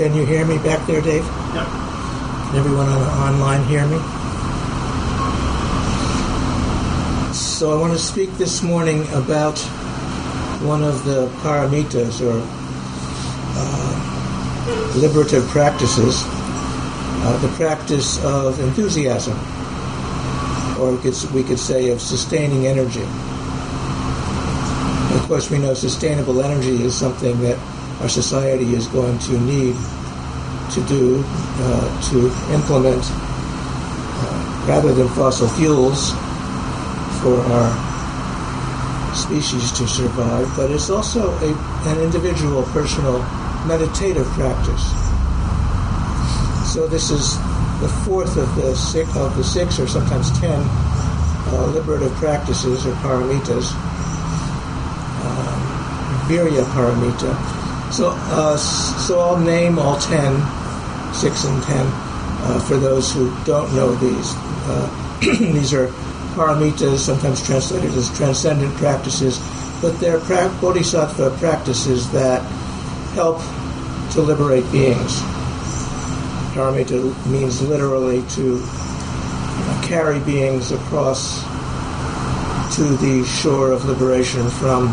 Can you hear me back there, Dave? Yep. Can everyone on online hear me? So I want to speak this morning about one of the paramitas or uh, liberative practices, uh, the practice of enthusiasm, or we could, we could say of sustaining energy. Of course, we know sustainable energy is something that our society is going to need to do uh, to implement uh, rather than fossil fuels for our species to survive, but it's also a, an individual, personal, meditative practice. So this is the fourth of the six, of the six, or sometimes ten, uh, liberative practices or paramitas. Um, Virya paramita. So, uh, so I'll name all ten, six and ten, uh, for those who don't know these. Uh, these are paramitas, sometimes translated as transcendent practices, but they're pra- bodhisattva practices that help to liberate beings. Paramita means literally to carry beings across to the shore of liberation from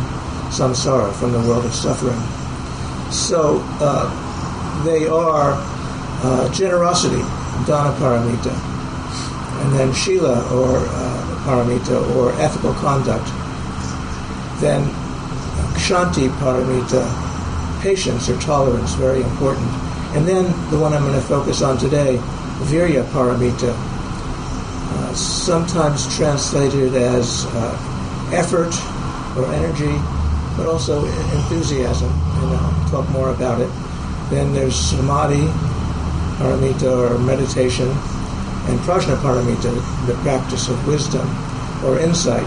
samsara, from the world of suffering. So uh, they are uh, generosity, dana paramita, and then shila or uh, paramita or ethical conduct. Then kshanti paramita, patience or tolerance, very important. And then the one I'm going to focus on today, virya paramita, uh, sometimes translated as uh, effort or energy, but also enthusiasm, and I'll talk more about it. Then there's samadhi paramita or meditation, and prajna paramita, the practice of wisdom or insight.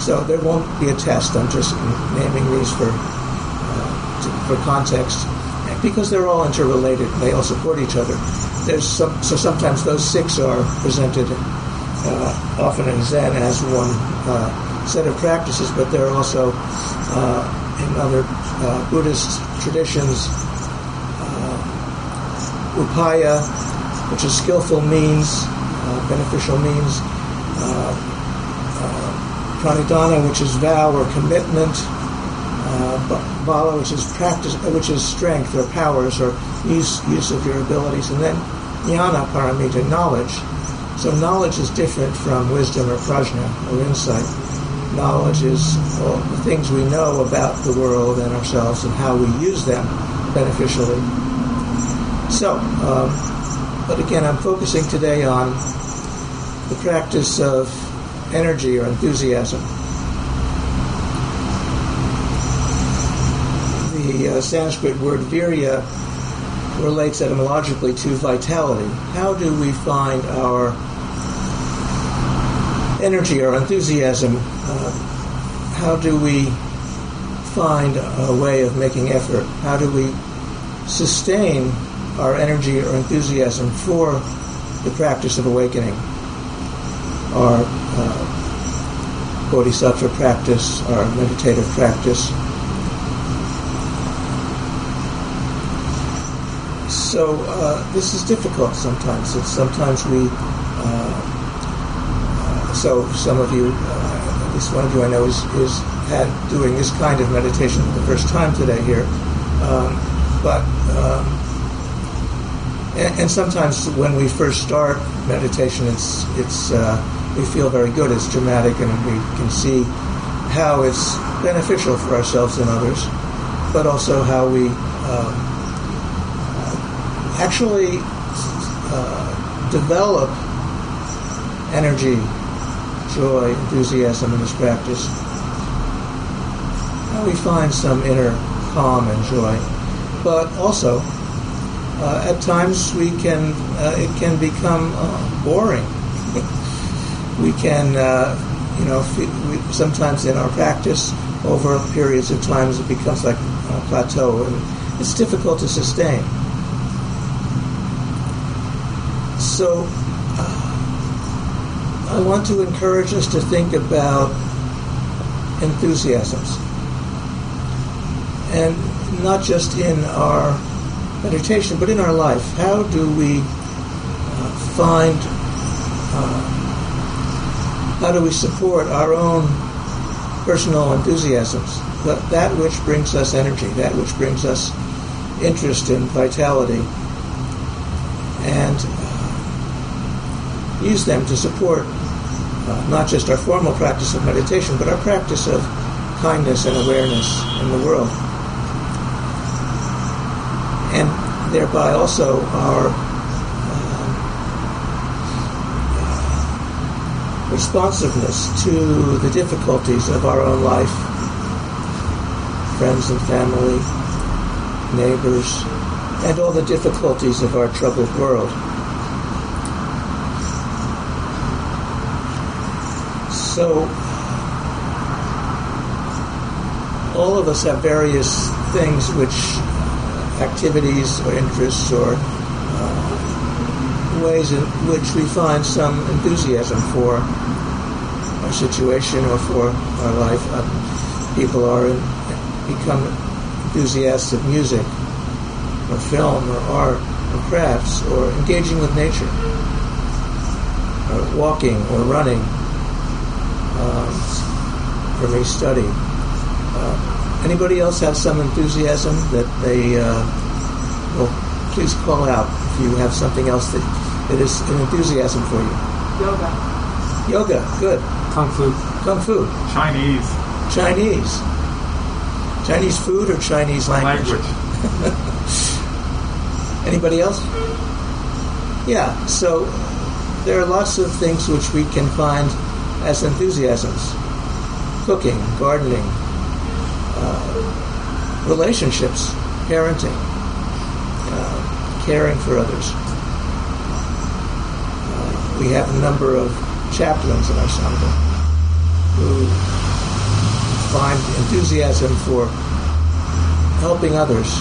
So there won't be a test. I'm just naming these for uh, for context, because they're all interrelated. They all support each other. There's some, so sometimes those six are presented uh, often in Zen as one uh, set of practices, but there are also uh, in other uh, Buddhist traditions uh, upaya, which is skillful means, uh, beneficial means, uh, uh, pranidhana, which is vow or commitment, uh, bala, which is practice, which is strength or powers or use use of your abilities, and then jnana paramita, knowledge. So knowledge is different from wisdom or prajna or insight. Knowledge is all the things we know about the world and ourselves and how we use them beneficially. So, um, but again, I'm focusing today on the practice of energy or enthusiasm. The uh, Sanskrit word virya relates etymologically to vitality. How do we find our energy or enthusiasm? Uh, how do we find a way of making effort? How do we sustain our energy or enthusiasm for the practice of awakening? Our uh, bodhisattva practice, our meditative practice. So uh, this is difficult sometimes. It's sometimes we. Uh, so some of you, uh, at least one of you I know, is, is had doing this kind of meditation for the first time today here. Um, but um, and, and, sometimes when we first start meditation, it's it's uh, we feel very good. It's dramatic, and we can see how it's beneficial for ourselves and others, but also how we. Um, actually uh, develop energy, joy, enthusiasm in this practice, how we find some inner calm and joy. But also, uh, at times we can uh, it can become uh, boring. we can, uh, you know, we, sometimes in our practice over periods of times it becomes like a plateau, and it's difficult to sustain. So, I want to encourage us to think about enthusiasms, and not just in our meditation, but in our life. How do we uh, find, uh, how do we support our own personal enthusiasms, that, that which brings us energy, that which brings us interest and vitality, and uh, use them to support uh, not just our formal practice of meditation, but our practice of kindness and awareness in the world and thereby also our um, responsiveness to the difficulties of our own life, friends and family, neighbors, and all the difficulties of our troubled world. So, all of us have various things which activities or interests or uh, ways in which we find some enthusiasm for our situation or for our life. Uh, people are in, become enthusiasts of music or film or art or crafts or engaging with nature or walking or running um, for me study. Uh, Anybody else have some enthusiasm that they, uh, well, please call out if you have something else that, that is an enthusiasm for you. Yoga. Yoga, good. Kung Fu. Kung Fu. Chinese. Chinese. Chinese food or Chinese language? Language. Anybody else? Yeah, so there are lots of things which we can find as enthusiasms cooking, gardening, uh, relationships, parenting, uh, caring for others. Uh, we have a number of chaplains in our sangha who find enthusiasm for helping others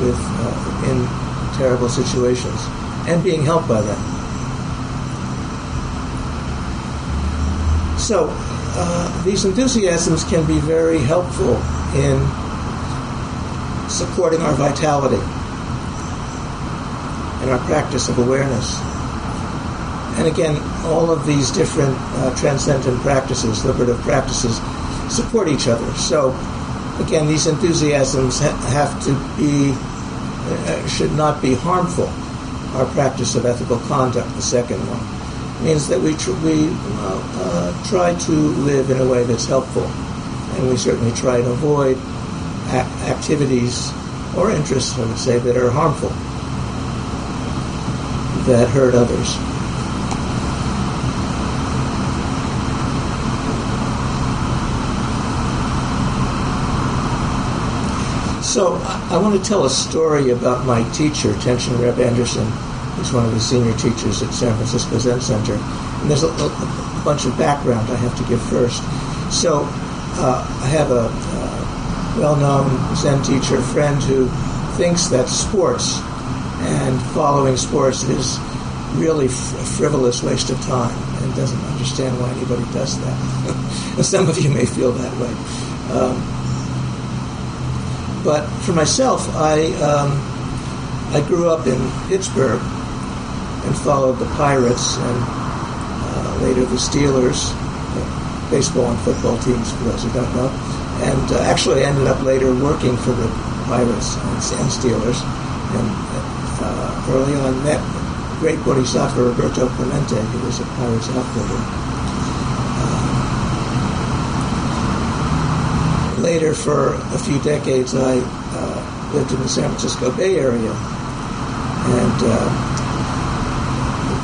with uh, in terrible situations and being helped by them. So uh, these enthusiasms can be very helpful in supporting our vitality and our practice of awareness. And again, all of these different uh, transcendent practices, liberative practices, support each other. So, again, these enthusiasms ha- have to be, uh, should not be harmful. Our practice of ethical conduct, the second one, means that we, tr- we uh, uh try to live in a way that's helpful and we certainly try to avoid a- activities or interests, I would say, that are harmful, that hurt others. So I want to tell a story about my teacher, Tenshin Reb Anderson, who's one of the senior teachers at San Francisco Zen Center. And there's a, a bunch of background I have to give first. So uh, I have a, a well-known Zen teacher friend who thinks that sports and following sports is really a frivolous waste of time and doesn't understand why anybody does that. and some of you may feel that way. Um, but for myself, I um, I grew up in Pittsburgh and followed the Pirates and uh, later the Steelers baseball and football teams, for those who don't know. And uh, actually ended up later working for the Pirates and, Steelers. And uh, early on met great Bodhisattva Roberto Clemente, who was a Pirates outfielder. Uh, later, for a few decades, I uh, lived in the San Francisco Bay Area. And uh,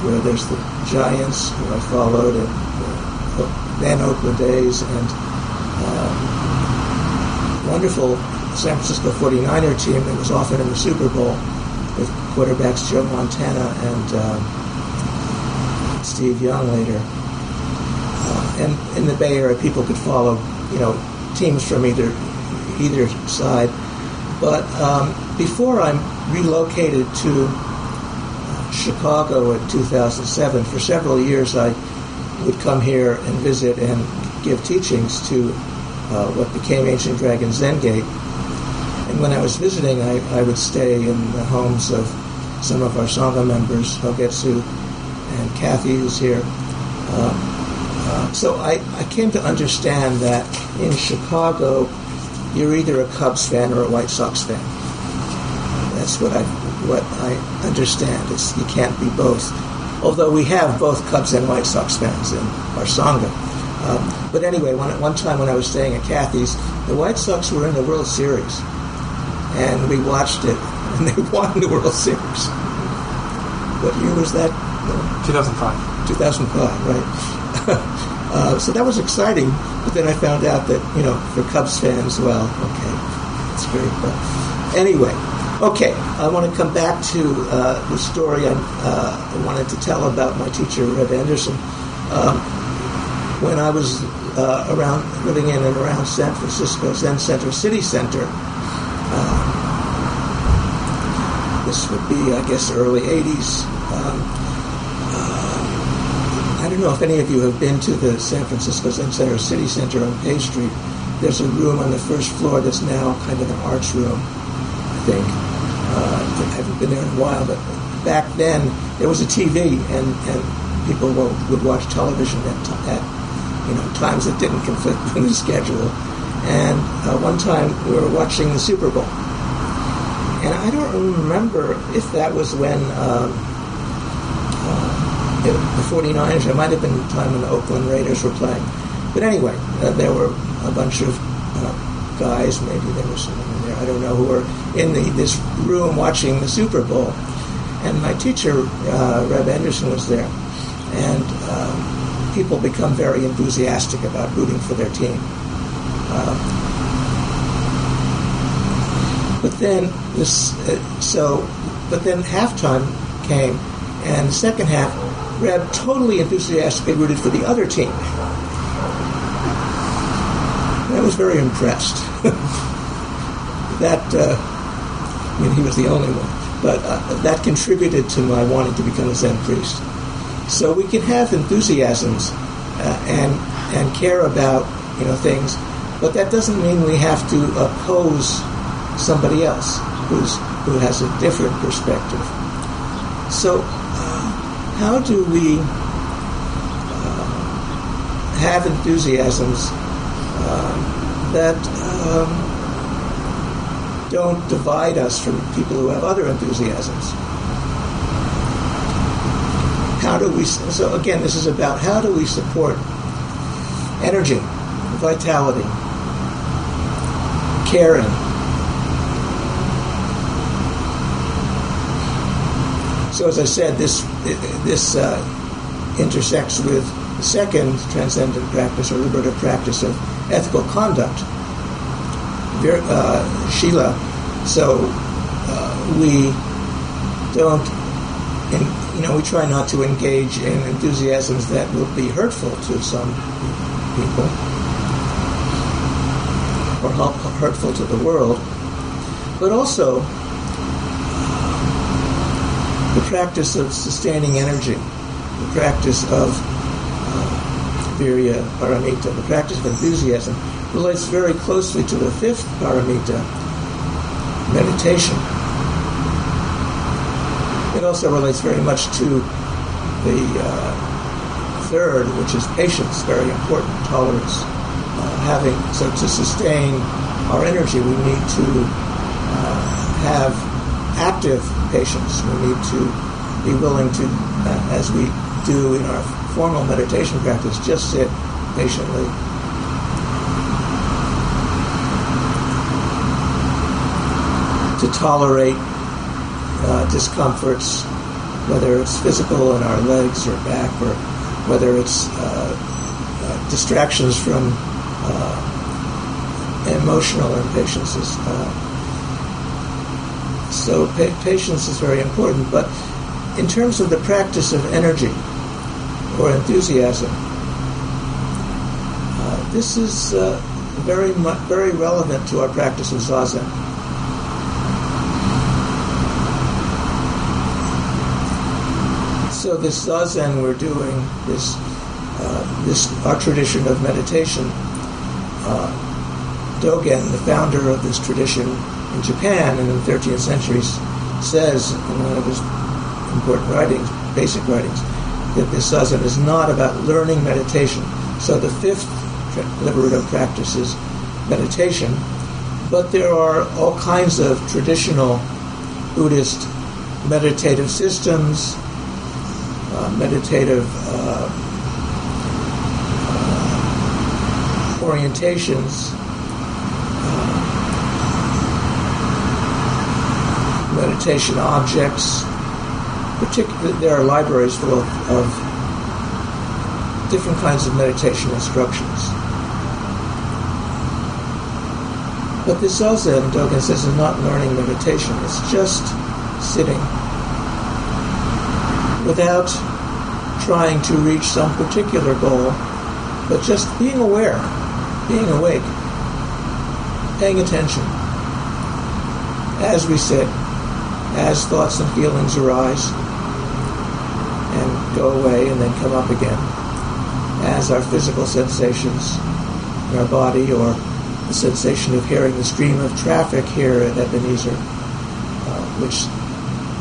where there's the Giants, who I followed, and the Van Oakland days and um, wonderful San Francisco 49er team that was often in the Super Bowl with quarterbacks Joe Montana and um, Steve Young later. Uh, and in the Bay Area, people could follow, you know, teams from either either side. But um, before I'm relocated to Chicago in 2007, for several years I would come here and visit and give teachings to uh, what became Ancient Dragon Zen Gate. And when I was visiting, I, I would stay in the homes of some of our Sangha members, Hogetsu and Kathy, who's here. Uh, uh, so I, I came to understand that in Chicago, you're either a Cubs fan or a White Sox fan. That's what I what I understand. It's you can't be both. Although we have both Cubs and White Sox fans in our Sangha. Um, but anyway, one, one time when I was staying at Kathy's, the White Sox were in the World Series, and we watched it, and they won the World Series. What year was that? 2005. 2005, right? uh, so that was exciting. But then I found out that you know, for Cubs fans, well, okay, it's great. But anyway, okay, I want to come back to uh, the story I, uh, I, wanted to tell about my teacher, Reb Anderson. Um, when I was uh, around living in and around San Francisco Zen Center City Center. Um, this would be, I guess, early 80s. Um, uh, I don't know if any of you have been to the San Francisco Zen Center City Center on Page Street. There's a room on the first floor that's now kind of an arts room, I think. Been there in a while, but back then there was a TV and, and people would watch television at, at you know, times that didn't conflict with the schedule. And uh, one time we were watching the Super Bowl. And I don't remember if that was when um, uh, the 49ers, it might have been the time when the Oakland Raiders were playing. But anyway, uh, there were a bunch of uh, guys, maybe there was there, I don't know, who were in the, this room watching the Super Bowl. And my teacher, uh, Reb Anderson, was there. And um, people become very enthusiastic about rooting for their team. Uh, but then this, uh, so, but then halftime came, and the second half, Reb totally enthusiastically rooted for the other team. I was very impressed. that, uh, I mean, he was the only one, but uh, that contributed to my wanting to become a Zen priest. So we can have enthusiasms uh, and and care about you know things, but that doesn't mean we have to oppose somebody else who's who has a different perspective. So, uh, how do we uh, have enthusiasms um, that um, don't divide us from people who have other enthusiasms? how do we, so again, this is about how do we support energy, vitality, caring. So as I said, this, this uh, intersects with the second transcendent practice or liberative practice of ethical conduct, uh, Shila. So uh, we don't in, you know, we try not to engage in enthusiasms that will be hurtful to some people or hurtful to the world, but also the practice of sustaining energy, the practice of uh, virya paramita, the practice of enthusiasm relates very closely to the fifth paramita, meditation. It also relates very much to the uh, third, which is patience, very important, tolerance. Uh, having so to sustain our energy, we need to uh, have active patience. We need to be willing to, uh, as we do in our formal meditation practice, just sit patiently to tolerate uh, discomforts, whether it's physical in our legs or back, or whether it's uh, uh distractions from uh, emotional impatiences. Uh, So pa- patience is very important. But in terms of the practice of energy or enthusiasm, this is uh, very very relevant to our practice of zazen. So this zazen we're doing, this uh, this our tradition of meditation. Uh, Dogen, the founder of this tradition in Japan in the 13th century, says in one of his important writings, basic writings, that this zazen is not about learning meditation. So the fifth liberative practice is meditation, but there are all kinds of traditional Buddhist meditative systems, meditative uh, uh, orientations meditation objects. Particularly, there are libraries full of, of different kinds of meditation instructions. But this zazen, Dogen says, is not learning meditation. It's just sitting without trying to reach some particular goal, but just being aware, being awake, paying attention. As we sit, as thoughts and feelings arise and go away and then come up again, as our physical sensations in our body or the sensation of hearing the stream of traffic here at Ebenezer, uh, which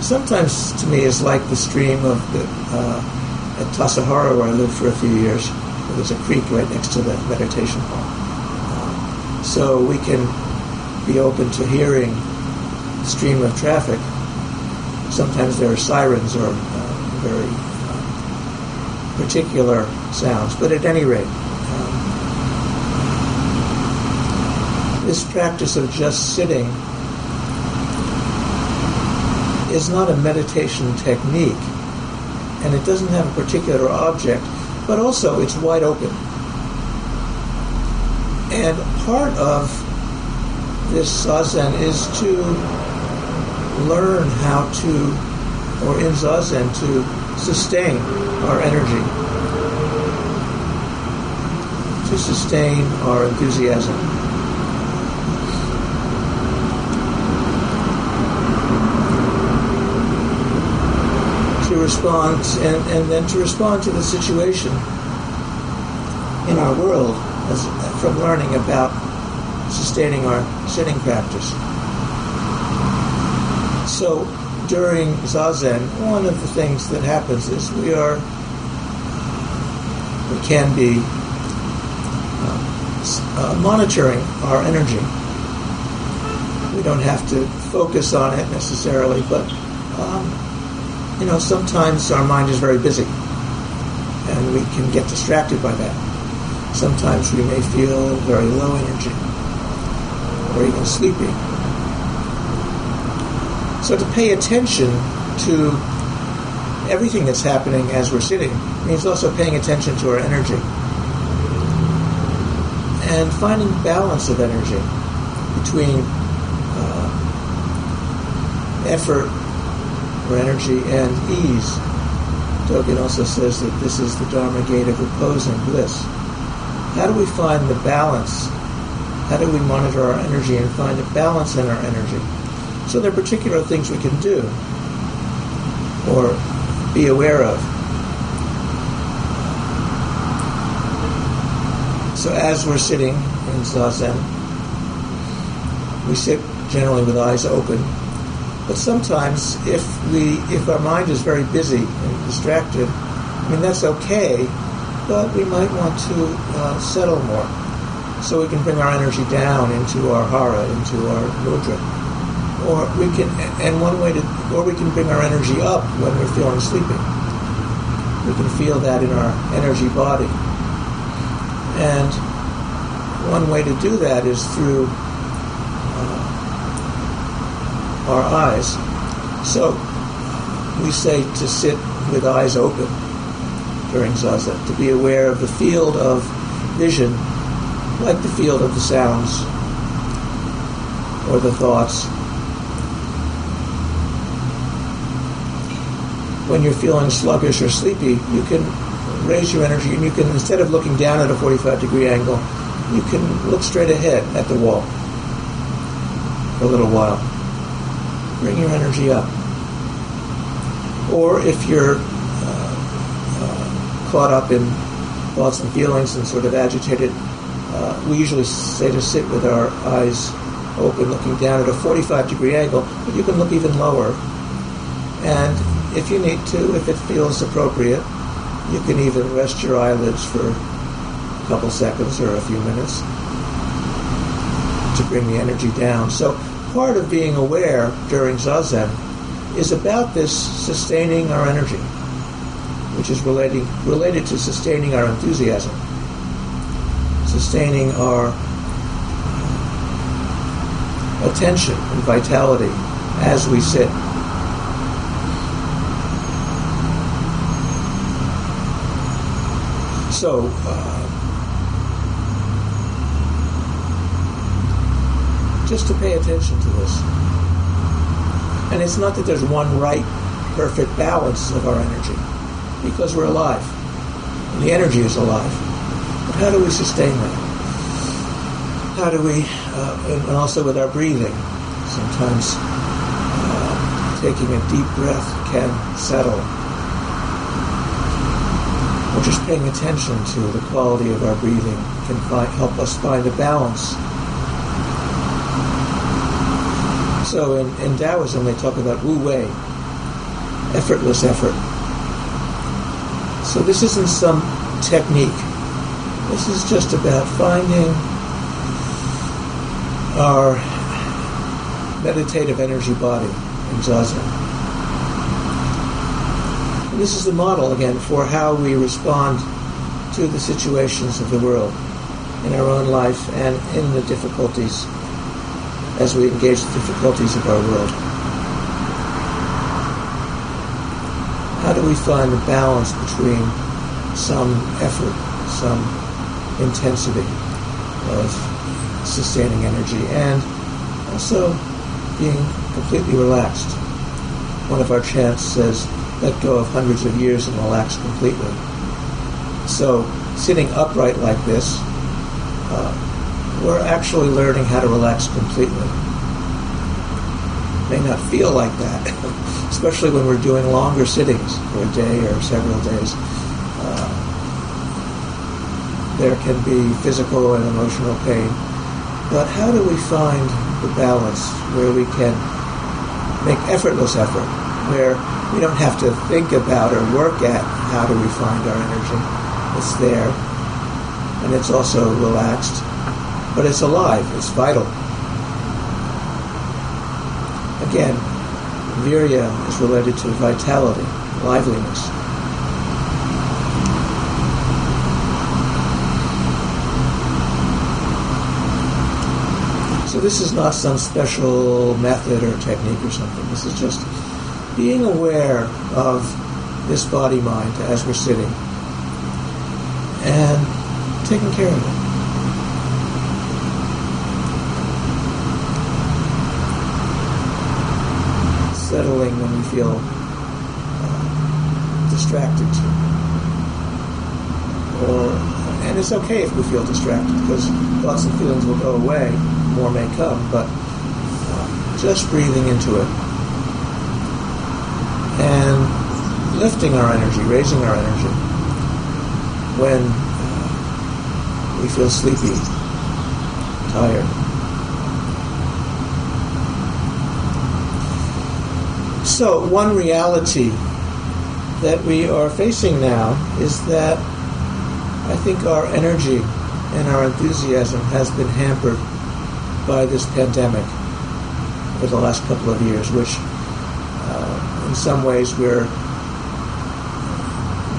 sometimes to me is like the stream of the, uh, at Tassajara where I lived for a few years. There's a creek right next to the meditation hall. Uh, so we can be open to hearing the stream of traffic sometimes there are sirens or uh, very uh, particular sounds. But at any rate, um, this practice of just sitting is not a meditation technique, and it doesn't have a particular object, but also it's wide open. And part of this zazen is to learn how to, or in zazen, to sustain our energy, to sustain our enthusiasm. To respond, and, and then to respond to the situation in our world as, from learning about sustaining our sitting practice. So during zazen, one of the things that happens is we are, we can be uh, uh, monitoring our energy. We don't have to focus on it necessarily, but um, you know, sometimes our mind is very busy, and we can get distracted by that. Sometimes we may feel very low energy, or even sleepy so to pay attention to everything that's happening as we're sitting means also paying attention to our energy and finding balance of energy between uh, effort or energy and ease. Dogen also says that this is the Dharma gate of repose and bliss. How do we find the balance? How do we monitor our energy and find a balance in our energy? So there are particular things we can do or be aware of. So as we're sitting in zazen, we sit generally with eyes open. But sometimes, if we, if our mind is very busy and distracted, I mean that's okay, but we might want to uh, settle more, so we can bring our energy down into our hara, into our mudra or we can, and one way to, or we can bring our energy up when we're feeling sleepy. We can feel that in our energy body. And one way to do that is through uh, our eyes. So we say to sit with eyes open during zazen, to be aware of the field of vision, like the field of the sounds or the thoughts when you're feeling sluggish or sleepy, you can raise your energy and you can, instead of looking down at a 45 degree angle, you can look straight ahead at the wall for a little while. Bring your energy up. Or if you're uh, uh, caught up in thoughts and feelings and sort of agitated, uh, we usually say to sit with our eyes open, looking down at a 45 degree angle, but you can look even lower. And if you need to, if it feels appropriate, you can even rest your eyelids for a couple seconds or a few minutes to bring the energy down. So part of being aware during Zazen is about this sustaining our energy, which is relating, related to sustaining our enthusiasm, sustaining our attention and vitality as we sit. So, uh, just to pay attention to this. And it's not that there's one right, perfect balance of our energy, because we're alive. And the energy is alive. But how do we sustain that? How do we, uh, and also with our breathing, sometimes uh, taking a deep breath can settle. Or just paying attention to the quality of our breathing can help us find a balance So in, in Taoism, they talk about Wu Wei, effortless effort. So this isn't some technique. This is just about finding our meditative energy body in Zazen. This is the model, again, for how we respond to the situations of the world in our own life and in the difficulties as we engage the difficulties of our world. How do we find a balance between some effort, some intensity of sustaining energy, and also being completely relaxed? One of our chants says, let go of hundreds of years and relax completely. So, sitting upright like this, uh, we're actually learning how to relax completely. May not feel like that, especially when we're doing longer sittings for a day or several days. Uh, there can be physical and emotional pain. But how do we find the balance where we can make effortless effort, where we don't have to think about or work at how do we find our energy? It's there, and it's also relaxed but it's alive, it's vital. Again, virya is related to vitality, liveliness. So this is not some special method or technique or something. This is just being aware of this body mind as we're sitting and taking care of it. Settling when we feel uh, distracted. Or, and it's okay if we feel distracted because thoughts and feelings will go away, more may come, but uh, just breathing into it and lifting our energy, raising our energy when uh, we feel sleepy, tired. So, one reality that we are facing now is that I think our energy and our enthusiasm has been hampered by this pandemic for the last couple of years, which uh, in some ways we're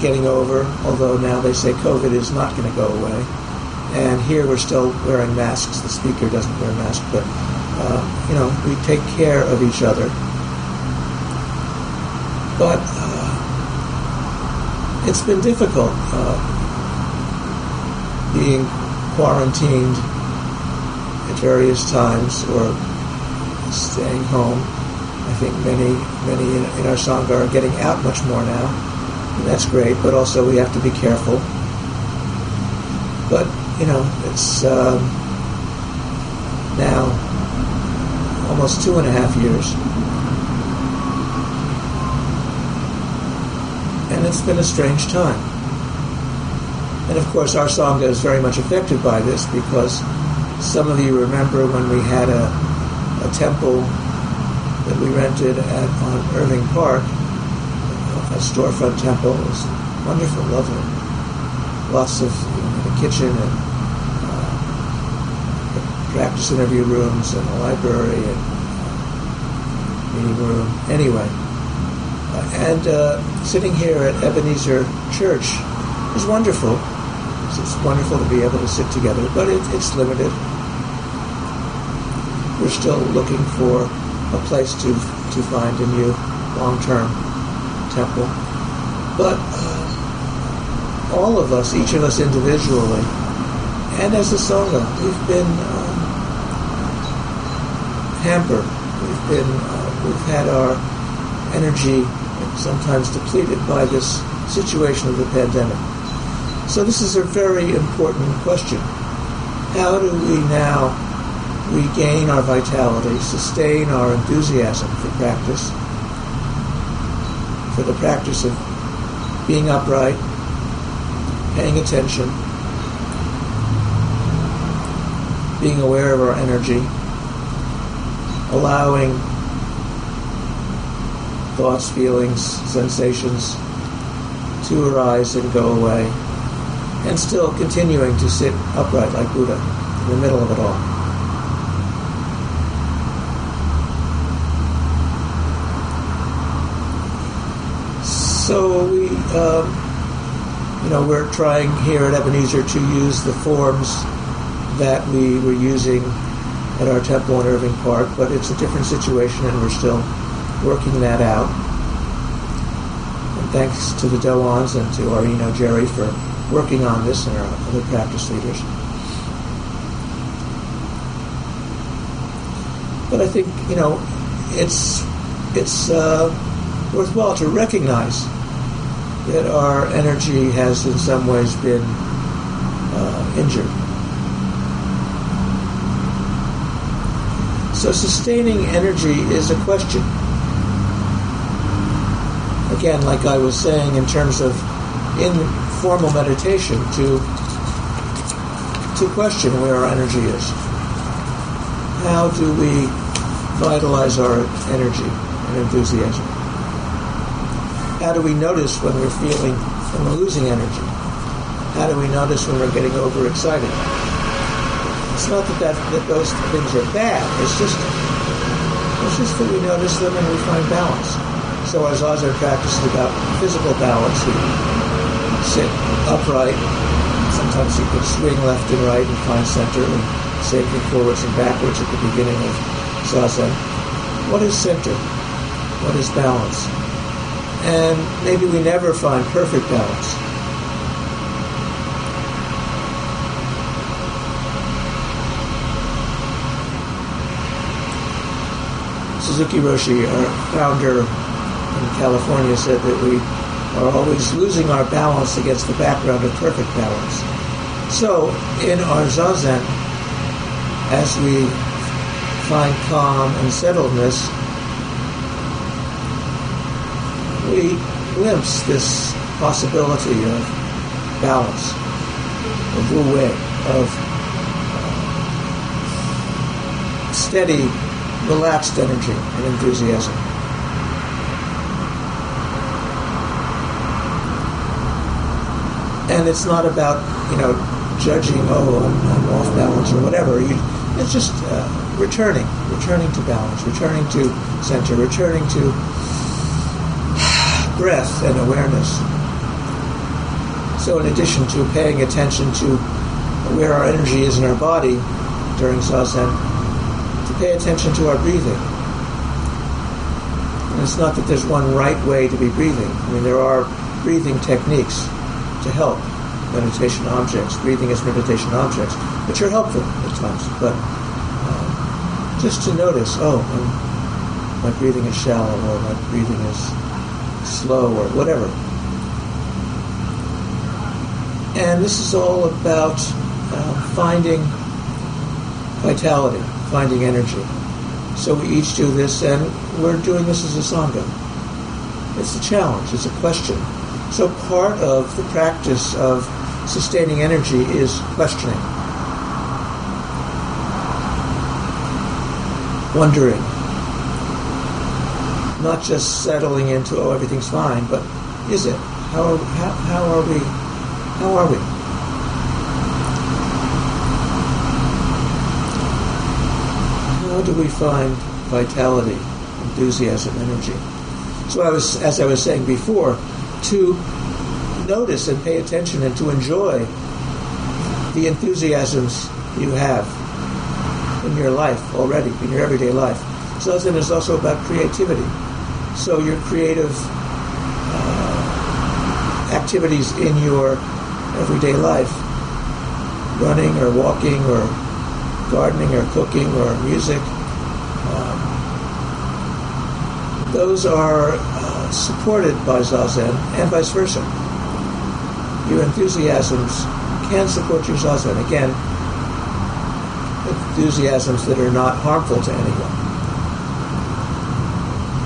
getting over, although now they say COVID is not going to go away. And here we're still wearing masks. The speaker doesn't wear a mask, but uh, you know we take care of each other but uh, it's been difficult uh, being quarantined at various times or staying home I think many, many in, in our Sangha are getting out much more now. And that's great, but also we have to be careful. But, you know, it's um, now almost two and a half years. And it's been a strange time. And of course, our Sangha is very much affected by this because some of you remember when we had a, a temple that we rented at, on Irving Park, a storefront temple. It was wonderful, lovely. Lots of you know, the kitchen and uh, practice interview rooms and a library and uh, meeting room. Anyway, and uh, sitting here at Ebenezer Church is wonderful. It's wonderful to be able to sit together, but it, it's limited. We're still looking for a place to to find a new long-term temple. But uh, all of us, each of us individually, and as a sangha, we've been um, hampered. We've been uh, we've had our energy sometimes depleted by this situation of the pandemic. So this is a very important question. How do we now regain our vitality, sustain our enthusiasm for practice, for the practice of being upright, paying attention, being aware of our energy, allowing thoughts, feelings, sensations to arise and go away and still continuing to sit upright like Buddha in the middle of it all. So we, um, you know, we're trying here at Ebenezer to use the forms that we were using at our temple in Irving Park, but it's a different situation and we're still working that out. And thanks to the Doans and to Arino Jerry for working on this and our other practice leaders. But I think you know it's it's uh, worthwhile to recognize that our energy has in some ways been uh, injured. So sustaining energy is a question. Again, like I was saying, in terms of in formal meditation to to question where our energy is. How do we vitalize our energy and enthusiasm? How do we notice when we're feeling when we're losing energy? How do we notice when we're getting overexcited? It's not that, that, that those things are bad. It's just it's just that we notice them and we find balance. So as Azar practices about physical balance, he sit upright. Sometimes you can swing left and right and find center, and same thing forwards and backwards at the beginning of zazen. What is center? What is balance? And maybe we never find perfect balance. Suzuki Roshi, our founder California, said that we are always losing our balance against the background of perfect balance. So, in our zazen, as we find calm and settledness, we glimpse this possibility of balance, of wu wei, of uh, steady, relaxed energy and enthusiasm. And it's not about you know judging oh I'm, I'm off balance or whatever. You, it's just uh, returning, returning to balance, returning to center, returning to breath and awareness. So in addition to paying attention to where our energy is in our body during zazen, to pay attention to our breathing. And it's not that there's one right way to be breathing. I mean, there are breathing techniques to help meditation objects, breathing as meditation objects, which are helpful at times. But um, just to notice, oh, I'm my breathing is shallow or my breathing is slow or whatever. And this is all about uh, finding vitality, finding energy. So we each do this, and we're doing this as a sangha. It's a challenge, it's a question. So part of the practice of sustaining energy is questioning, wondering, not just settling into oh everything's fine, but is it? How how, how are we? How are we? how do we find vitality, enthusiasm, energy? So I was, as I was saying before, to notice and pay attention and to enjoy the enthusiasms you have in your life already, in your everyday life. Zazen is also about creativity. So your creative uh, activities in your everyday life, running or walking or gardening or cooking or music. Um, those are supported by Zazen and vice versa. Your enthusiasms can support your Zazen. Again, enthusiasms that are not harmful to anyone.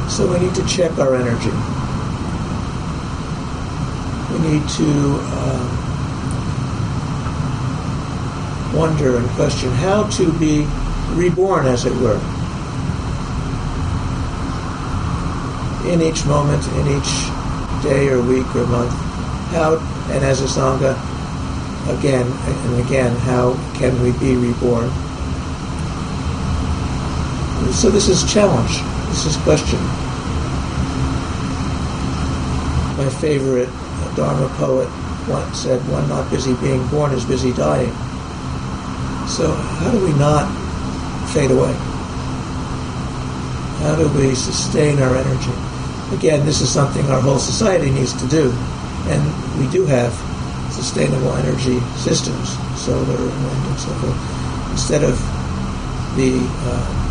So we need to check our energy. We need to uh, wonder and question how to be reborn, as it were, in each moment, in each day or week or month. How, and as a Sangha, again and again, how can we be reborn? So this is challenge. This is question. My favorite Dharma poet once said, one not busy being born is busy dying. So how do we not fade away? How do we sustain our energy? Again, this is something our whole society needs to do. And we do have sustainable energy systems, solar and wind and so forth, instead of the uh,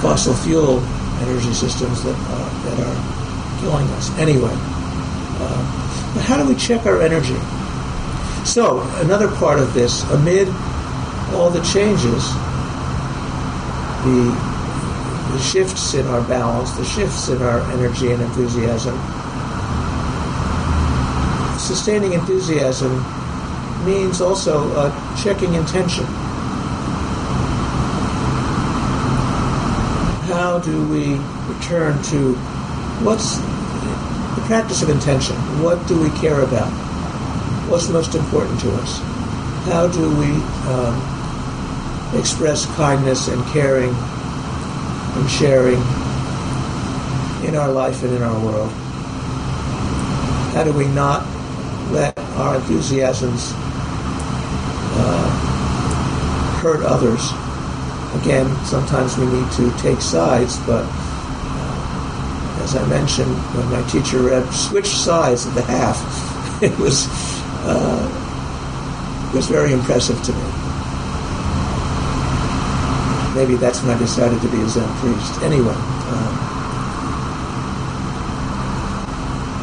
fossil fuel energy systems that, uh, that are killing us. Anyway, uh, but how do we check our energy? So, another part of this, amid all the changes, the, the shifts in our balance, the shifts in our energy and enthusiasm, sustaining enthusiasm means also uh, checking intention. How do we return to what's the practice of intention? What do we care about? what's most important to us? How do we um, express kindness and caring and sharing in our life and in our world? How do we not let our enthusiasms uh, hurt others? Again, sometimes we need to take sides, but uh, as I mentioned, when my teacher Reb switch sides at the half, it was uh, was very impressive to me. Maybe that's when I decided to be a Zen priest. Anyway, um,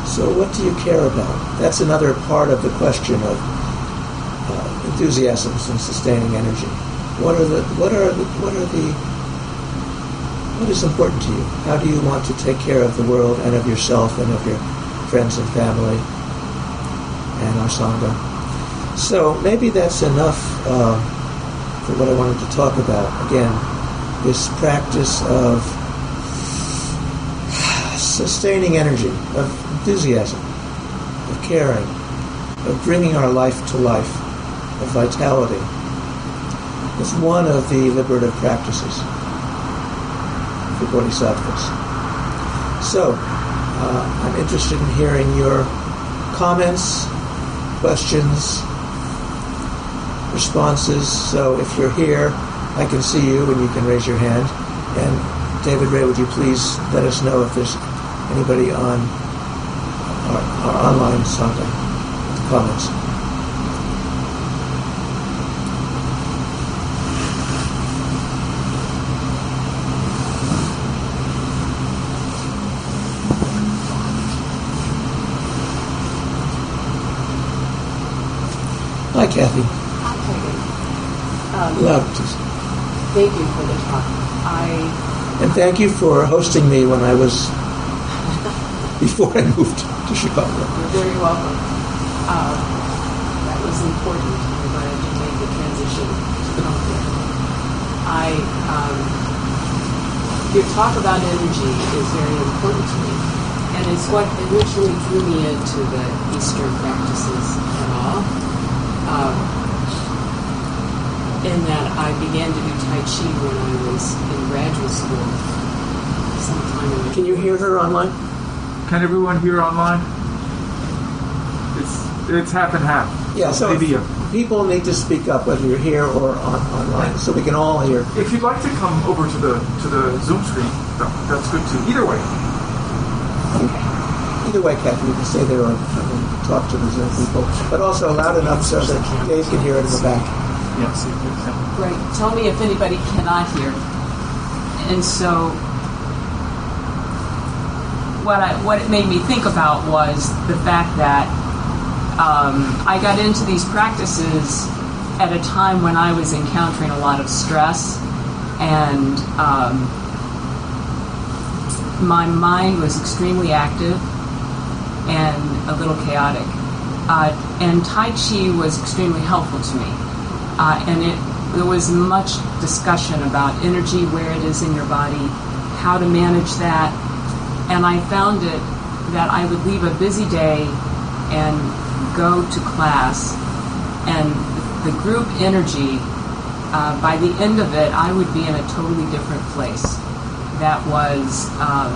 so what do you care about? That's another part of the question of uh, enthusiasms and sustaining energy. What are the what are the, what are the what is important to you? How do you want to take care of the world and of yourself and of your friends and family? and our Sangha. So maybe that's enough uh, for what I wanted to talk about. Again, this practice of sustaining energy, of enthusiasm, of caring, of bringing our life to life, of vitality. It's one of the liberative practices for bodhisattvas. So, uh, I'm interested in hearing your comments, questions, responses. So if you're here, I can see you and you can raise your hand. And David Ray, would you please let us know if there's anybody on our, our online something comments? Hi, Kathy. Um, Loud, thank you for the talk. I And thank you for hosting me when I was before I moved to Chicago. you're very welcome. Uh, that was important. I'm glad you made the transition to come here. I um, your talk about energy is very important to me, and it's what initially drew me into the Eastern practices at all. Um, in that I began to do Tai Chi when I was in graduate school sometime in the Can you hear her online? Can everyone hear online? It's it's half and half. Yeah, so maybe people need to speak up whether you're here or on, online so we can all hear. if you'd like to come over to the to the Zoom screen, that, that's good too. Either way, Either way, Kathy, you can stay there and, or talk to the Zoom people, but also loud enough so that Dave can hear it in the back. Yes. Right. Tell me if anybody cannot hear. And so, what I what it made me think about was the fact that um, I got into these practices at a time when I was encountering a lot of stress, and um, my mind was extremely active and a little chaotic. Uh, and Tai Chi was extremely helpful to me. Uh, and it there was much discussion about energy, where it is in your body, how to manage that, and I found it that I would leave a busy day and go to class, and the group energy. Uh, by the end of it, I would be in a totally different place. That was um,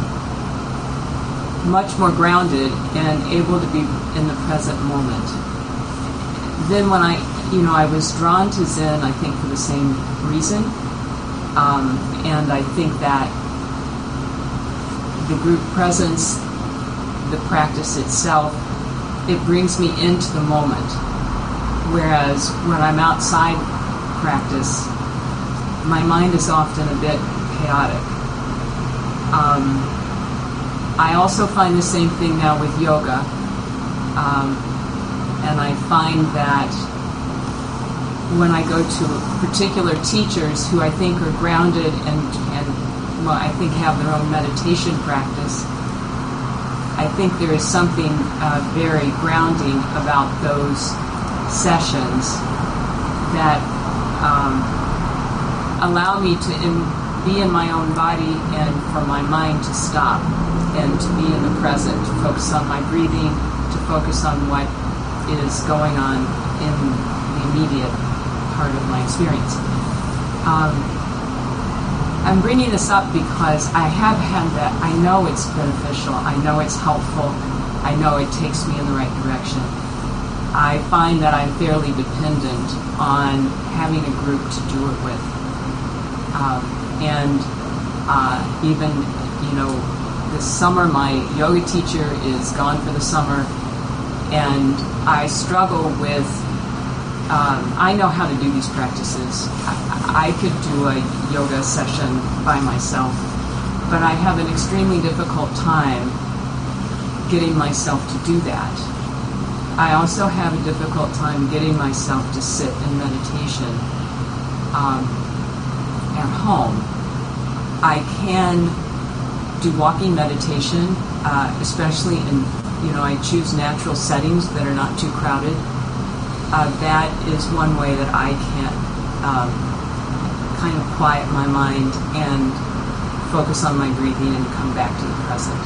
much more grounded and able to be in the present moment then when I, you know, I was drawn to Zen, I think for the same reason, um, and I think that the group presence, the practice itself, it brings me into the moment. Whereas when I'm outside practice, my mind is often a bit chaotic. Um, I also find the same thing now with yoga. Um, and I find that when I go to particular teachers who I think are grounded and, and well, I think have their own meditation practice, I think there is something uh, very grounding about those sessions that um, allow me to in, be in my own body and for my mind to stop and to be in the present, to focus on my breathing, to focus on what is going on in the immediate part of my experience. Um, I'm bringing this up because I have had that. I know it's beneficial. I know it's helpful. I know it takes me in the right direction. I find that I'm fairly dependent on having a group to do it with. Um, and uh, even, you know, this summer, my yoga teacher is gone for the summer, and I struggle with. Um, I know how to do these practices. I, I could do a yoga session by myself, but I have an extremely difficult time getting myself to do that. I also have a difficult time getting myself to sit in meditation um, at home. I can do walking meditation, uh, especially in, you know, I choose natural settings that are not too crowded. Uh, that is one way that I can um, kind of quiet my mind and focus on my breathing and come back to the present.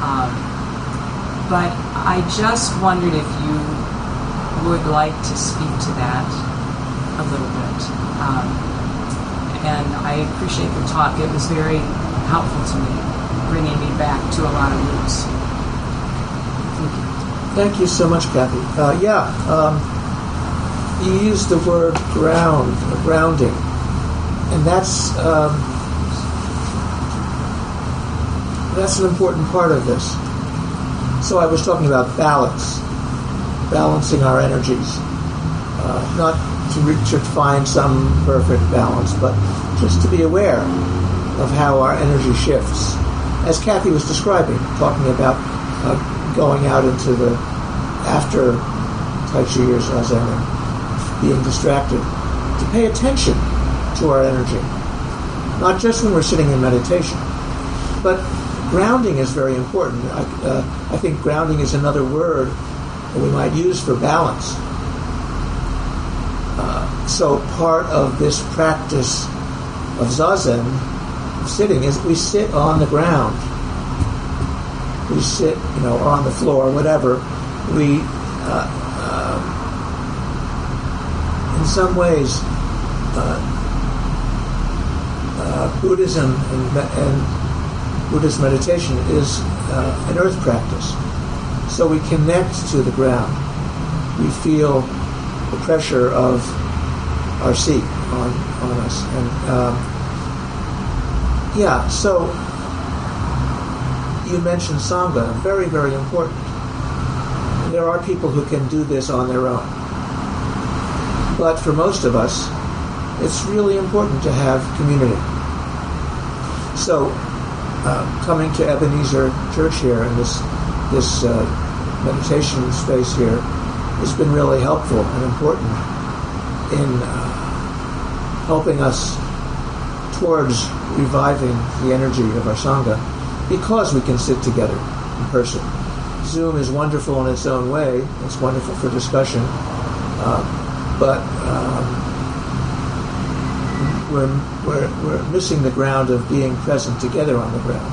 Um, but I just wondered if you would like to speak to that a little bit. Um, and I appreciate the talk. It was very helpful to me, bringing me back to a lot of roots. Thank you. Thank you so much, Kathy. Uh, yeah, um, you use the word ground, grounding, and that's um, that's an important part of this. So I was talking about balance, balancing our energies, uh, not to find some perfect balance, but just to be aware of how our energy shifts, as Kathy was describing, talking about uh, going out into the after Tai Chi or Zazen, being distracted, to pay attention to our energy. Not just when we're sitting in meditation, but grounding is very important. I, uh, I think grounding is another word that we might use for balance. Uh, so part of this practice of zazen, sitting, is we sit on the ground. We sit, you know, on the floor, whatever. We, uh, in some ways, uh, uh, Buddhism and, and, Buddhist meditation is uh, an earth practice. So we connect to the ground. We feel the pressure of our seat on, on us. And um, yeah, so you mentioned Sangha, very, very important. There are people who can do this on their own. But for most of us, it's really important to have community. So, uh, coming to Ebenezer Church here and this this uh, meditation space here has been really helpful and important in uh, helping us towards reviving the energy of our sangha because we can sit together in person. Zoom is wonderful in its own way. It's wonderful for discussion, uh, but um, we're, we're, we're missing the ground of being present together on the ground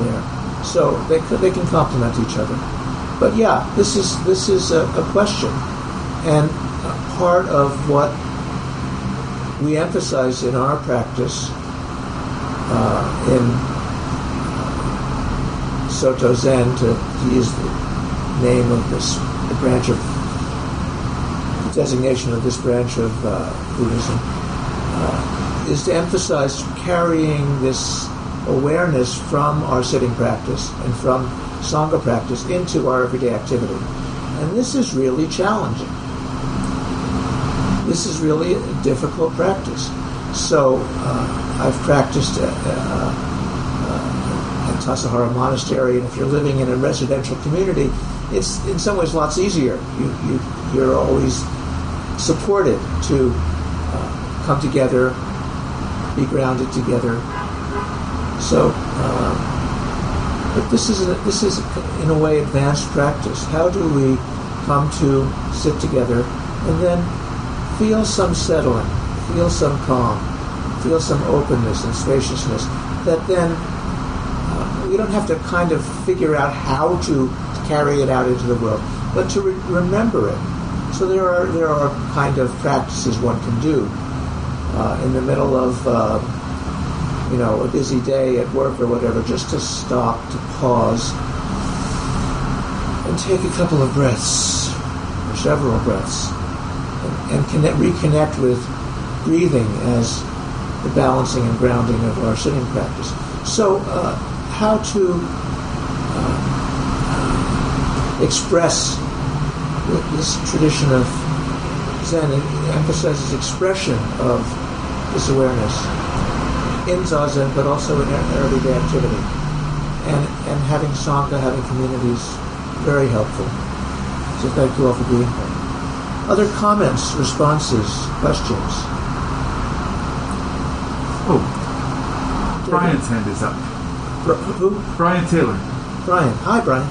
there. So they, they can complement each other. But yeah, this is, this is a, a question. And part of what we emphasize in our practice uh, in Soto Zen, to, to use the name of this, the branch of, designation of this branch of uh, Buddhism, uh, is to emphasize carrying this awareness from our sitting practice and from Sangha practice into our everyday activity. And this is really challenging. This is really a difficult practice. So uh, I've practiced at, uh, uh, at Tassajara Monastery, and if you're living in a residential community, it's in some ways lots easier. You, you, you're always supported to uh, come together be grounded together. So, uh, but this is a, this is in a way advanced practice. How do we come to sit together and then feel some settling, feel some calm, feel some openness and spaciousness that then uh, we don't have to kind of figure out how to, carry it out into the world, but to re- remember it. So there are there are kind of practices one can do uh, in the middle of uh, you know a busy day at work or whatever, just to stop, to pause, and take a couple of breaths or several breaths, and, and connect, reconnect with breathing as the balancing and grounding of our sitting practice. So, uh, how to uh, express this tradition of Zen emphasizes expression of this awareness in zazen, but also in everyday activity. And, and having sangha, having communities, very helpful. So thank you all for being here. Other comments, responses, questions? Oh, Brian's hand is up. who? Brian Taylor. Brian. Hi, Brian.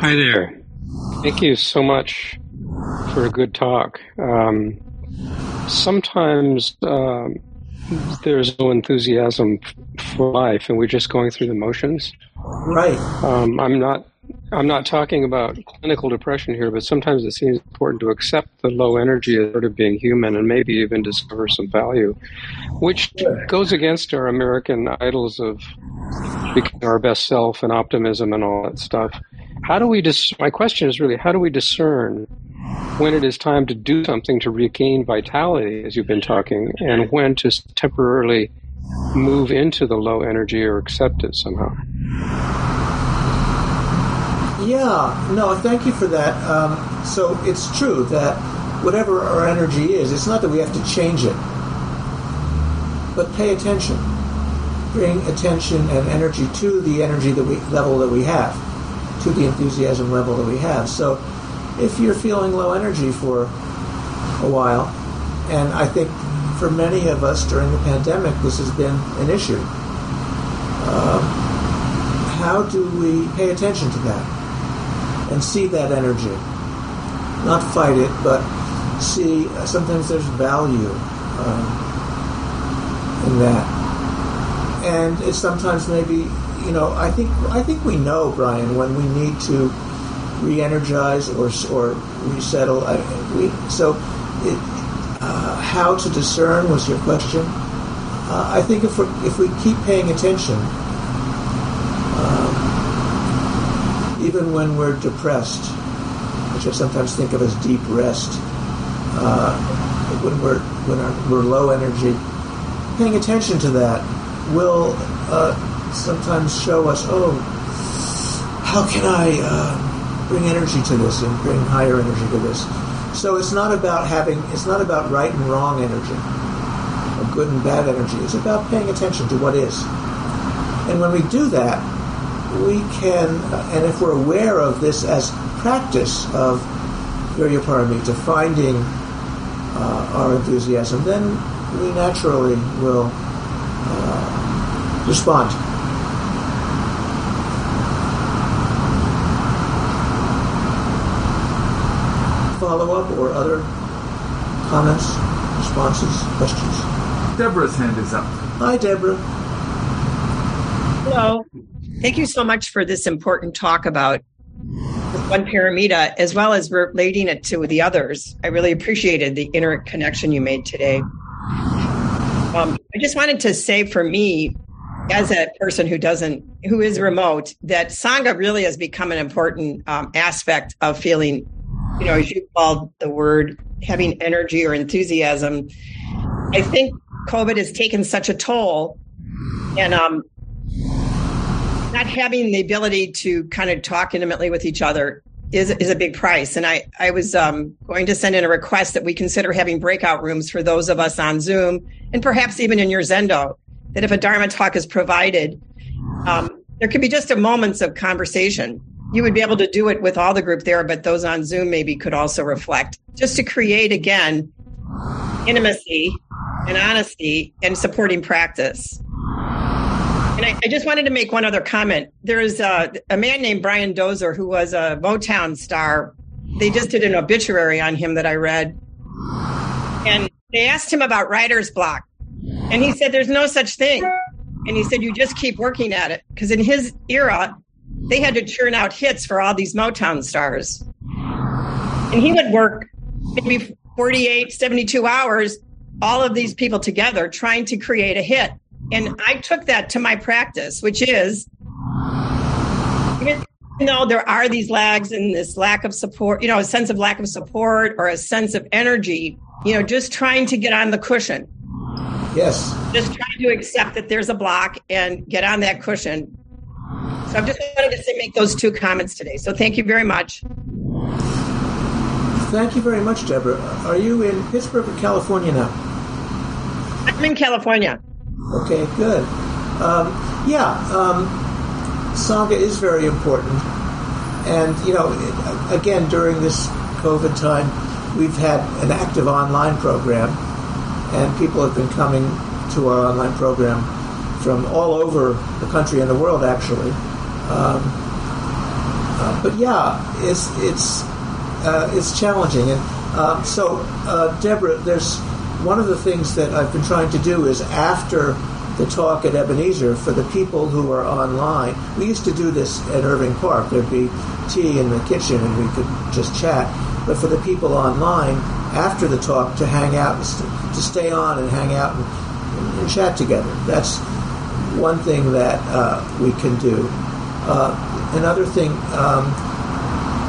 Hi there. Thank you so much for a good talk. Um, sometimes um, there's no enthusiasm for life, and we're just going through the motions. Right. Um, I'm not. I'm not talking about clinical depression here, but sometimes it seems important to accept the low energy as part of being human, and maybe even discover some value, which goes against our American idols of becoming our best self and optimism and all that stuff. How do we dis- My question is really, how do we discern when it is time to do something to regain vitality, as you've been talking, and when to temporarily move into the low energy or accept it somehow. Yeah, no, thank you for that. Um, so it's true that whatever our energy is, it's not that we have to change it, but pay attention. Bring attention and energy to the energy that we level that we have, to the enthusiasm level that we have. So if you're feeling low energy for a while, and I think for many of us during the pandemic, this has been an issue. Um, how do we pay attention to that and see that energy? Not fight it, but see. Sometimes there's value um, in that, and it's sometimes maybe you know. I think I think we know, Brian, when we need to re-energize or or resettle. I, we, so, it, uh, how to discern was your question. Uh, I think if we if we keep paying attention, um, even when we're depressed, which I sometimes think of as deep rest, uh, when we're when our, we're low energy, paying attention to that will uh, sometimes show us, oh, how can I uh, bring energy to this and bring higher energy to this? So it's not about having, it's not about right and wrong energy, or good and bad energy. It's about paying attention to what is. And when we do that, we can, and if we're aware of this as practice of Viryaparamita, finding uh, our enthusiasm, then we naturally will uh, respond. Follow up or other comments, responses, questions? Deborah's hand is up. Hi, Deborah. Hello. Thank you so much for this important talk about one paramita as well as relating it to the others. I really appreciated the inner connection you made today. Um, I just wanted to say for me, as a person who doesn't, who is remote, that Sangha really has become an important um, aspect of feeling, you know, as you called the word, having energy or enthusiasm. I think COVID has taken such a toll and um, not having the ability to kind of talk intimately with each other is is a big price. And I I was um, going to send in a request that we consider having breakout rooms for those of us on Zoom and perhaps even in your Zendo. That if a Dharma talk is provided, um, there could be just a moments of conversation. You would be able to do it with all the group there, but those on Zoom maybe could also reflect just to create again intimacy and honesty and supporting practice. And I, I, just wanted to make one other comment. There's a, a man named Brian Dozier who was a Motown star. They just did an obituary on him that I read. And they asked him about writer's block. And he said, There's no such thing. And he said, You just keep working at it. Because in his era, they had to churn out hits for all these Motown stars. And he would work maybe 48, 72 hours, all of these people together trying to create a hit. And I took that to my practice, which is, even though there are these lags and this lack of support, you know, a sense of lack of support or a sense of energy, you know, just trying to get on the cushion. Yes. Just trying to accept that there's a block and get on that cushion. So I just wanted to say, make those two comments today. So thank you very much. Thank you very much, Deborah. Are you in Pittsburgh or California now? I'm in California. Okay, good. Um, yeah, um, Sangha is very important. And, you know, again, during this COVID time, we've had an active online program, and people have been coming to our online program from all over the country and the world, actually. Um, uh, but yeah, it's it's uh, it's challenging, and uh, so uh, Deborah, there's one of the things that I've been trying to do is after the talk at Ebenezer for the people who are online. We used to do this at Irving Park. There'd be tea in the kitchen and we could just chat. But for the people online after the talk to hang out, to stay on and hang out and, and chat together. That's one thing that uh, we can do. Uh, another thing, um,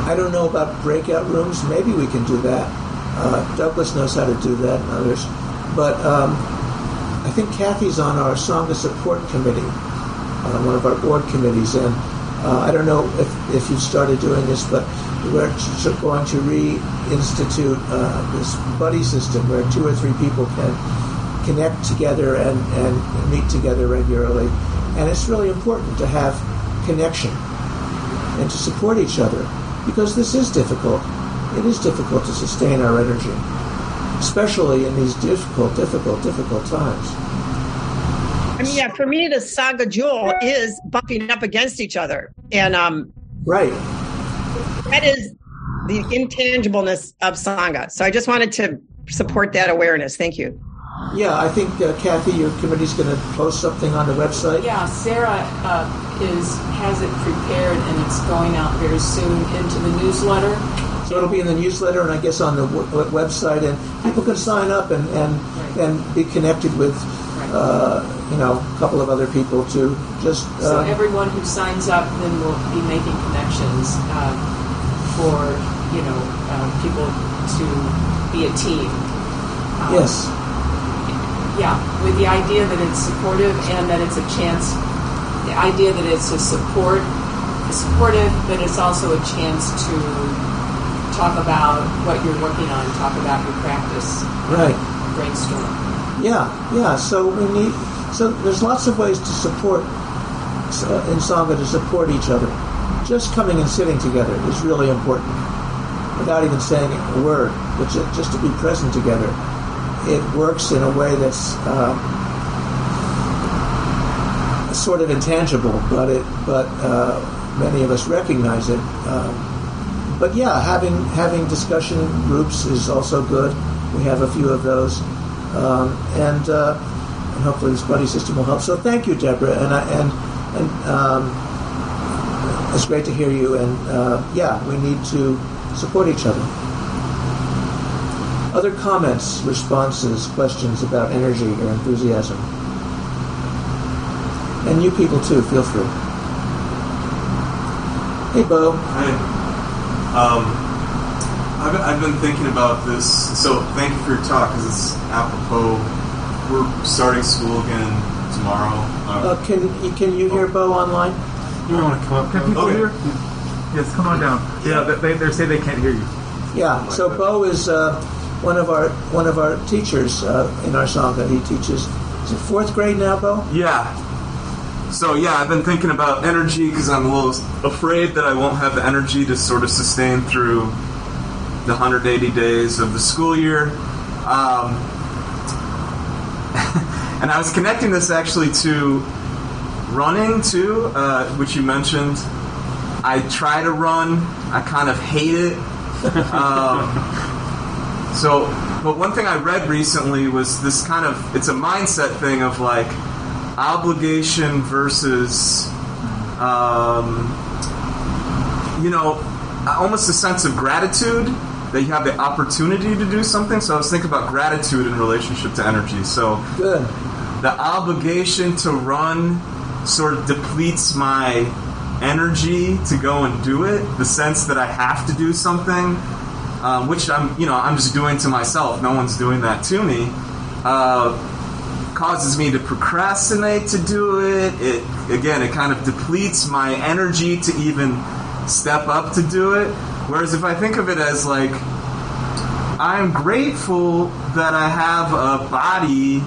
I don't know about breakout rooms. Maybe we can do that. Uh, Douglas knows how to do that and others. But um, I think Kathy's on our Sangha Support Committee, uh, one of our board committees, and uh, I don't know if, if you've started doing this, but we're going to reinstitute uh, this buddy system where two or three people can connect together and, and meet together regularly. And it's really important to have connection and to support each other because this is difficult. It is difficult to sustain our energy. especially in these difficult, difficult, difficult times. I mean, yeah, for me, the Sangha jewel is bumping up against each other. And um, right. That is the intangibleness of Sangha. So I just wanted to support that awareness. Thank you. Yeah, I think uh, Kathy, your committee's going to post something on the website. Yeah, Sarah uh, is has it prepared and it's going out very soon into the newsletter. So it'll be in the newsletter and I guess on the w- website, and people can sign up and and, right. and be connected with. Uh, you know, a couple of other people to just. so uh, everyone who signs up then will be making connections uh, for you know uh, people to be a team. Um, yes yeah, with the idea that it's supportive and that it's a chance, the idea that it's a support, supportive, but it's also a chance to talk about what you're working on, talk about your practice, right? Brainstorm. Yeah, yeah. So we need. So there's lots of ways to support uh, in Sangha to support each other. Just coming and sitting together is really important, without even saying a word, but just to be present together it works in a way that's uh, sort of intangible, but it but uh, many of us recognize it. Um, but yeah, having having discussion groups is also good. We have a few of those, um, and uh, and hopefully this buddy system will help. So thank you, Deborah, and I, and and um, it's great to hear you. And uh, yeah, we need to support each other. Other comments, responses, questions about energy or enthusiasm? And you people too, feel free. Hey, Bo. Hi. Um, I've, I've been thinking about this, so thank you for your talk because it's apropos. We're starting school again tomorrow. Uh, uh, can can you hear Bo online? You want to come up? Can people okay. hear? Yes, come on down. Yeah, they, they say they can't hear you. Yeah, so Bo is uh, one of our one of our teachers uh, in our sangha. He teaches is it fourth grade now, Bo? Yeah. So yeah, I've been thinking about energy because I'm a little afraid that I won't have the energy to sort of sustain through the 180 days of the school year. Um, and I was connecting this actually to running too, uh, which you mentioned. I try to run. I kind of hate it. Um, so, but one thing I read recently was this kind of it's a mindset thing of like obligation versus, um, you know, almost a sense of gratitude that you have the opportunity to do something. So I was thinking about gratitude in relationship to energy. So good. The obligation to run sort of depletes my energy to go and do it. The sense that I have to do something um, which I'm, you know, I'm just doing to myself. No one's doing that to me. Uh, causes me to procrastinate to do it. It again, it kind of depletes my energy to even step up to do it. Whereas if I think of it as like, I'm grateful that I have a body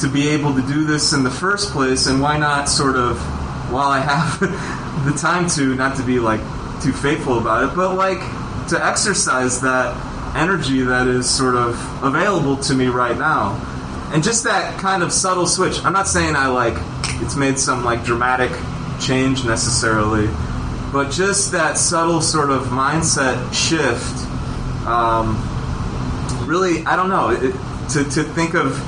to be able to do this in the first place, and why not sort of, while I have the time to, not to be like too faithful about it, but like to exercise that energy that is sort of available to me right now. And just that kind of subtle switch. I'm not saying I like it's made some like dramatic change necessarily, but just that subtle sort of mindset shift. Um, really, I don't know. It, to, to think of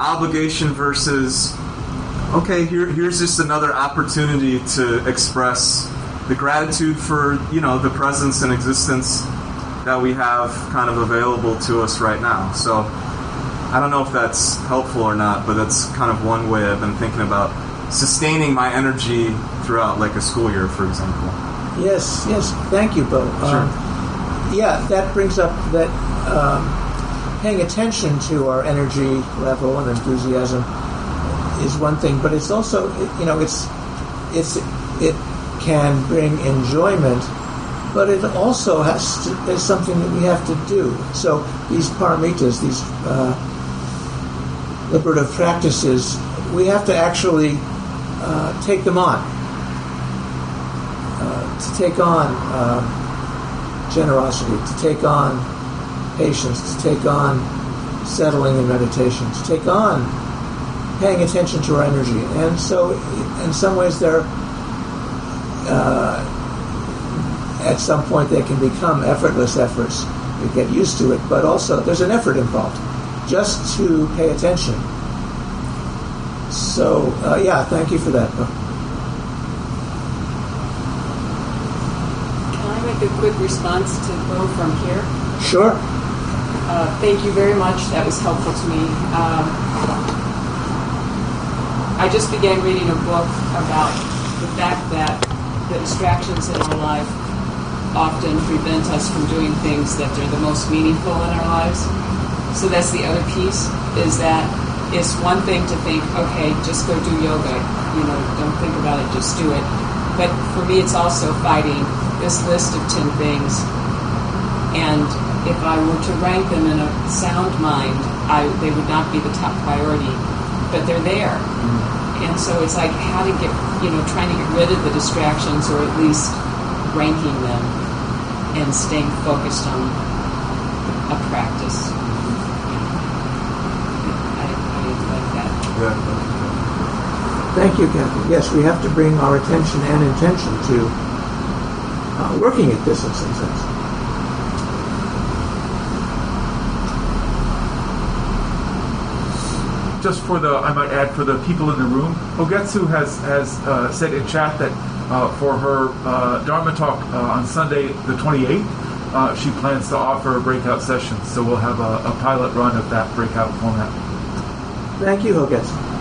obligation versus okay, here, here's just another opportunity to express the gratitude for you know the presence and existence that we have kind of available to us right now. So I don't know if that's helpful or not, but that's kind of one way I've been thinking about sustaining my energy throughout like a school year, for example. Yes, yes. Thank you, Bo. Sure. Um, yeah, that brings up that um, paying attention to our energy level and enthusiasm is one thing, but it's also you know it's it's it can bring enjoyment, but it also has to, is something that we have to do. So these paramitas, these uh, liberative practices, we have to actually uh, take them on. Uh, to take on um, generosity, to take on patience, to take on settling in meditation, to take on paying attention to our energy. And so, in some ways, they're uh, at some point they can become effortless efforts. You get used to it, but also there's an effort involved just to pay attention. So, uh, yeah, thank you for that. Can I make a quick response to Bo from here? Sure. Uh, thank you very much. That was helpful to me. Um, I just began reading a book about the fact that the distractions in our life often prevent us from doing things that are the most meaningful in our lives. So that's the other piece is that it's one thing to think, okay, just go do yoga, you know, don't think about it, just do it. But for me, it's also fighting this list of 10 things. And if I were to rank them in a sound mind, I, they would not be the top priority, but they're there. Mm-hmm. And so it's like how to get, you know, trying to get rid of the distractions or at least ranking them and staying focused on a practice. I, I like that. Yeah. Thank you, Kathy. Yes, we have to bring our attention and intention to uh, working at this in some sense. Just for the, I might add, for the people in the room, Hogetsu has has uh, said in chat that uh, for her uh, Dharma talk uh, on Sunday the 28th, uh, she plans to offer a breakout sessions. So we'll have a, a pilot run of that breakout format. Thank you, Hogetsu.